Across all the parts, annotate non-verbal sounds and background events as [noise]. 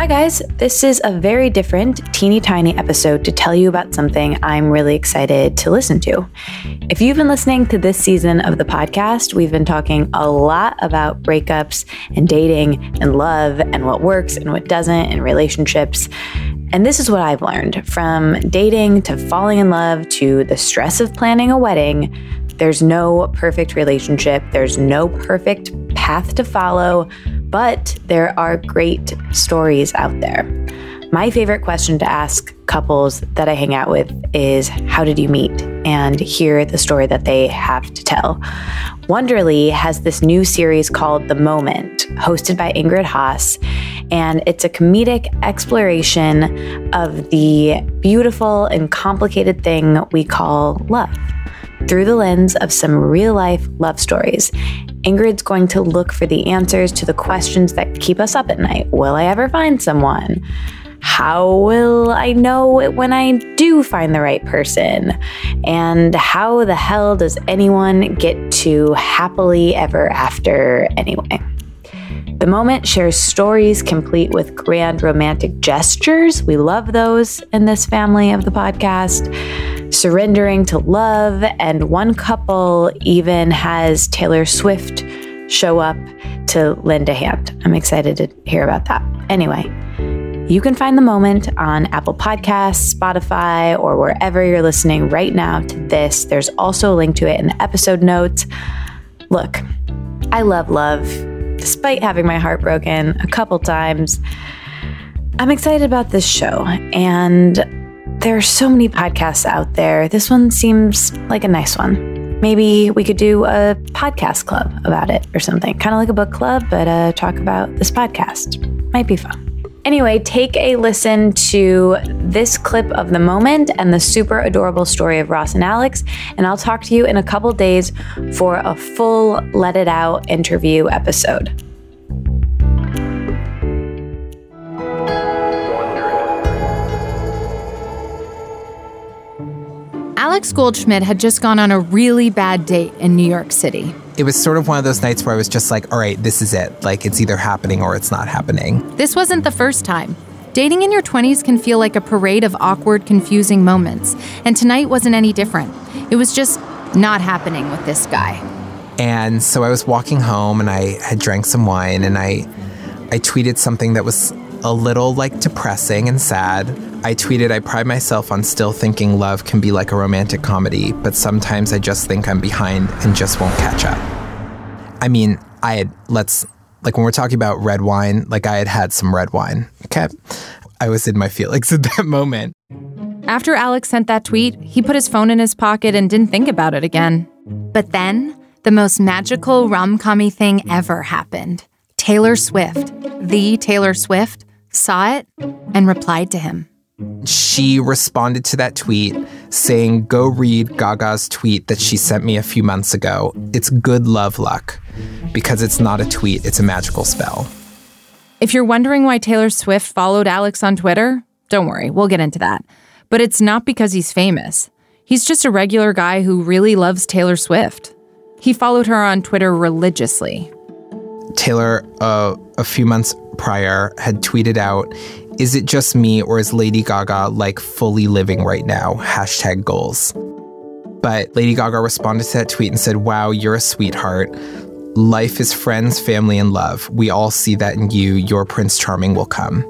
Hi, guys. This is a very different, teeny tiny episode to tell you about something I'm really excited to listen to. If you've been listening to this season of the podcast, we've been talking a lot about breakups and dating and love and what works and what doesn't in relationships. And this is what I've learned from dating to falling in love to the stress of planning a wedding. There's no perfect relationship, there's no perfect path to follow but there are great stories out there. My favorite question to ask couples that I hang out with is How did you meet? and hear the story that they have to tell. Wondery has this new series called The Moment, hosted by Ingrid Haas, and it's a comedic exploration of the beautiful and complicated thing we call love through the lens of some real life love stories. Ingrid's going to look for the answers to the questions that keep us up at night. Will I ever find someone? How will I know it when I do find the right person? And how the hell does anyone get to happily ever after anyway? The Moment shares stories complete with grand romantic gestures. We love those in this family of the podcast. Surrendering to love, and one couple even has Taylor Swift show up to lend a hand. I'm excited to hear about that. Anyway, you can find the moment on Apple Podcasts, Spotify, or wherever you're listening right now to this. There's also a link to it in the episode notes. Look, I love love despite having my heart broken a couple times, I'm excited about this show. And there are so many podcasts out there. This one seems like a nice one. Maybe we could do a podcast club about it or something, kind of like a book club, but uh, talk about this podcast. Might be fun. Anyway, take a listen to this clip of the moment and the super adorable story of Ross and Alex, and I'll talk to you in a couple days for a full Let It Out interview episode. Alex Goldschmidt had just gone on a really bad date in New York City it was sort of one of those nights where I was just like, all right, this is it. Like, it's either happening or it's not happening. This wasn't the first time. Dating in your 20s can feel like a parade of awkward, confusing moments. And tonight wasn't any different. It was just not happening with this guy. And so I was walking home and I had drank some wine and I I tweeted something that was a little like depressing and sad. I tweeted, I pride myself on still thinking love can be like a romantic comedy, but sometimes I just think I'm behind and just won't catch up. I mean, I had, let's, like when we're talking about red wine, like I had had some red wine. Okay. I was in my feelings [laughs] at that moment. After Alex sent that tweet, he put his phone in his pocket and didn't think about it again. But then, the most magical rom commy thing ever happened. Taylor Swift, the Taylor Swift, saw it and replied to him. She responded to that tweet saying, Go read Gaga's tweet that she sent me a few months ago. It's good love luck because it's not a tweet, it's a magical spell. If you're wondering why Taylor Swift followed Alex on Twitter, don't worry, we'll get into that. But it's not because he's famous. He's just a regular guy who really loves Taylor Swift. He followed her on Twitter religiously. Taylor, uh, a few months prior, had tweeted out, Is it just me or is Lady Gaga like fully living right now? Hashtag goals. But Lady Gaga responded to that tweet and said, Wow, you're a sweetheart. Life is friends, family, and love. We all see that in you. Your Prince Charming will come.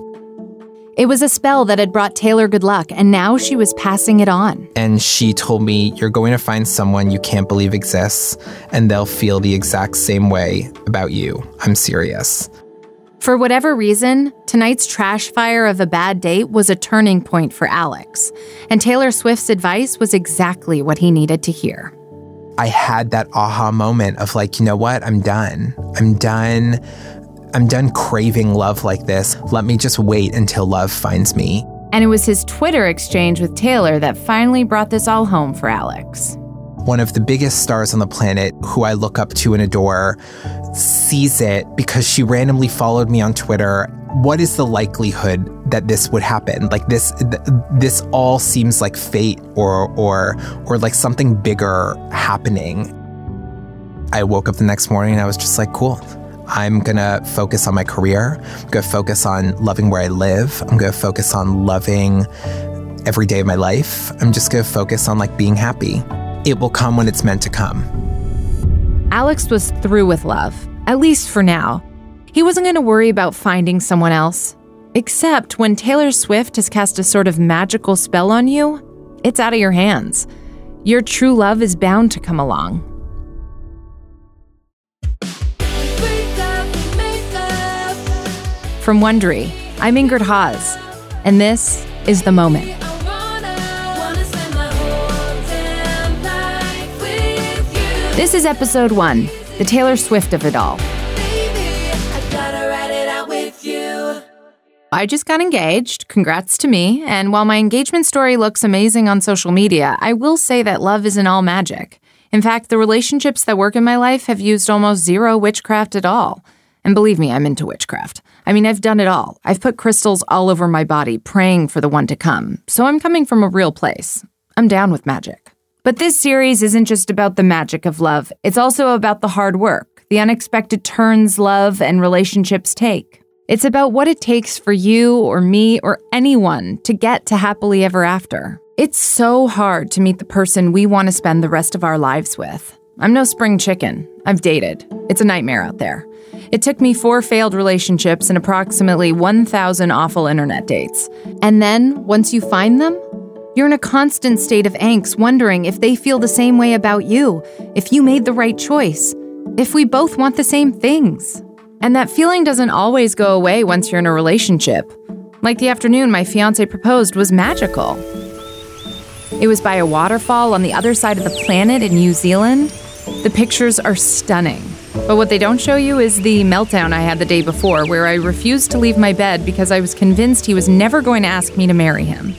It was a spell that had brought Taylor good luck, and now she was passing it on. And she told me, You're going to find someone you can't believe exists, and they'll feel the exact same way about you. I'm serious. For whatever reason, tonight's trash fire of a bad date was a turning point for Alex, and Taylor Swift's advice was exactly what he needed to hear. I had that aha moment of like, you know what? I'm done. I'm done I'm done craving love like this. Let me just wait until love finds me. And it was his Twitter exchange with Taylor that finally brought this all home for Alex. One of the biggest stars on the planet, who I look up to and adore, sees it because she randomly followed me on Twitter. What is the likelihood that this would happen? Like this, th- this all seems like fate or or or like something bigger happening. I woke up the next morning and I was just like, cool. I'm gonna focus on my career. I'm gonna focus on loving where I live. I'm gonna focus on loving every day of my life. I'm just gonna focus on like being happy. It will come when it's meant to come. Alex was through with love, at least for now. He wasn't going to worry about finding someone else. Except when Taylor Swift has cast a sort of magical spell on you, it's out of your hands. Your true love is bound to come along. From Wondery, I'm Ingrid Haas, and this is The Moment. This is episode one, the Taylor Swift of it all. I just got engaged. Congrats to me. And while my engagement story looks amazing on social media, I will say that love isn't all magic. In fact, the relationships that work in my life have used almost zero witchcraft at all. And believe me, I'm into witchcraft. I mean, I've done it all. I've put crystals all over my body, praying for the one to come. So I'm coming from a real place. I'm down with magic. But this series isn't just about the magic of love, it's also about the hard work, the unexpected turns love and relationships take. It's about what it takes for you or me or anyone to get to happily ever after. It's so hard to meet the person we want to spend the rest of our lives with. I'm no spring chicken. I've dated. It's a nightmare out there. It took me four failed relationships and approximately 1,000 awful internet dates. And then, once you find them, you're in a constant state of angst, wondering if they feel the same way about you, if you made the right choice, if we both want the same things. And that feeling doesn't always go away once you're in a relationship. Like the afternoon my fiance proposed was magical. It was by a waterfall on the other side of the planet in New Zealand. The pictures are stunning. But what they don't show you is the meltdown I had the day before, where I refused to leave my bed because I was convinced he was never going to ask me to marry him.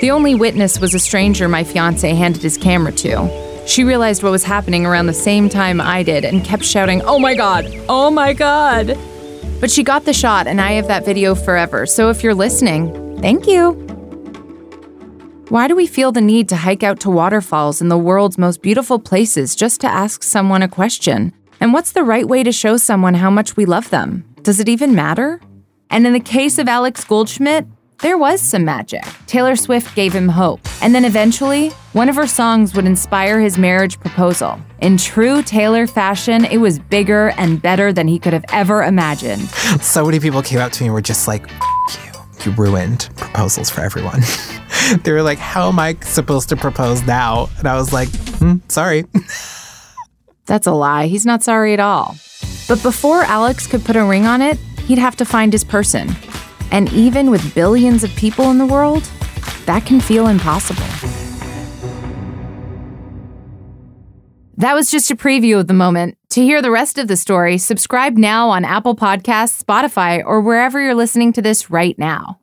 The only witness was a stranger my fiance handed his camera to. She realized what was happening around the same time I did and kept shouting, Oh my god! Oh my god! But she got the shot, and I have that video forever. So if you're listening, thank you. Why do we feel the need to hike out to waterfalls in the world's most beautiful places just to ask someone a question? And what's the right way to show someone how much we love them? Does it even matter? And in the case of Alex Goldschmidt, there was some magic. Taylor Swift gave him hope. And then eventually, one of her songs would inspire his marriage proposal. In true Taylor fashion, it was bigger and better than he could have ever imagined. [gasps] So many people came up to me and were just like, you. You ruined proposals for everyone. [laughs] they were like, How am I supposed to propose now? And I was like, hmm, Sorry. [laughs] That's a lie. He's not sorry at all. But before Alex could put a ring on it, he'd have to find his person. And even with billions of people in the world, that can feel impossible. That was just a preview of the moment. To hear the rest of the story, subscribe now on Apple Podcasts, Spotify, or wherever you're listening to this right now.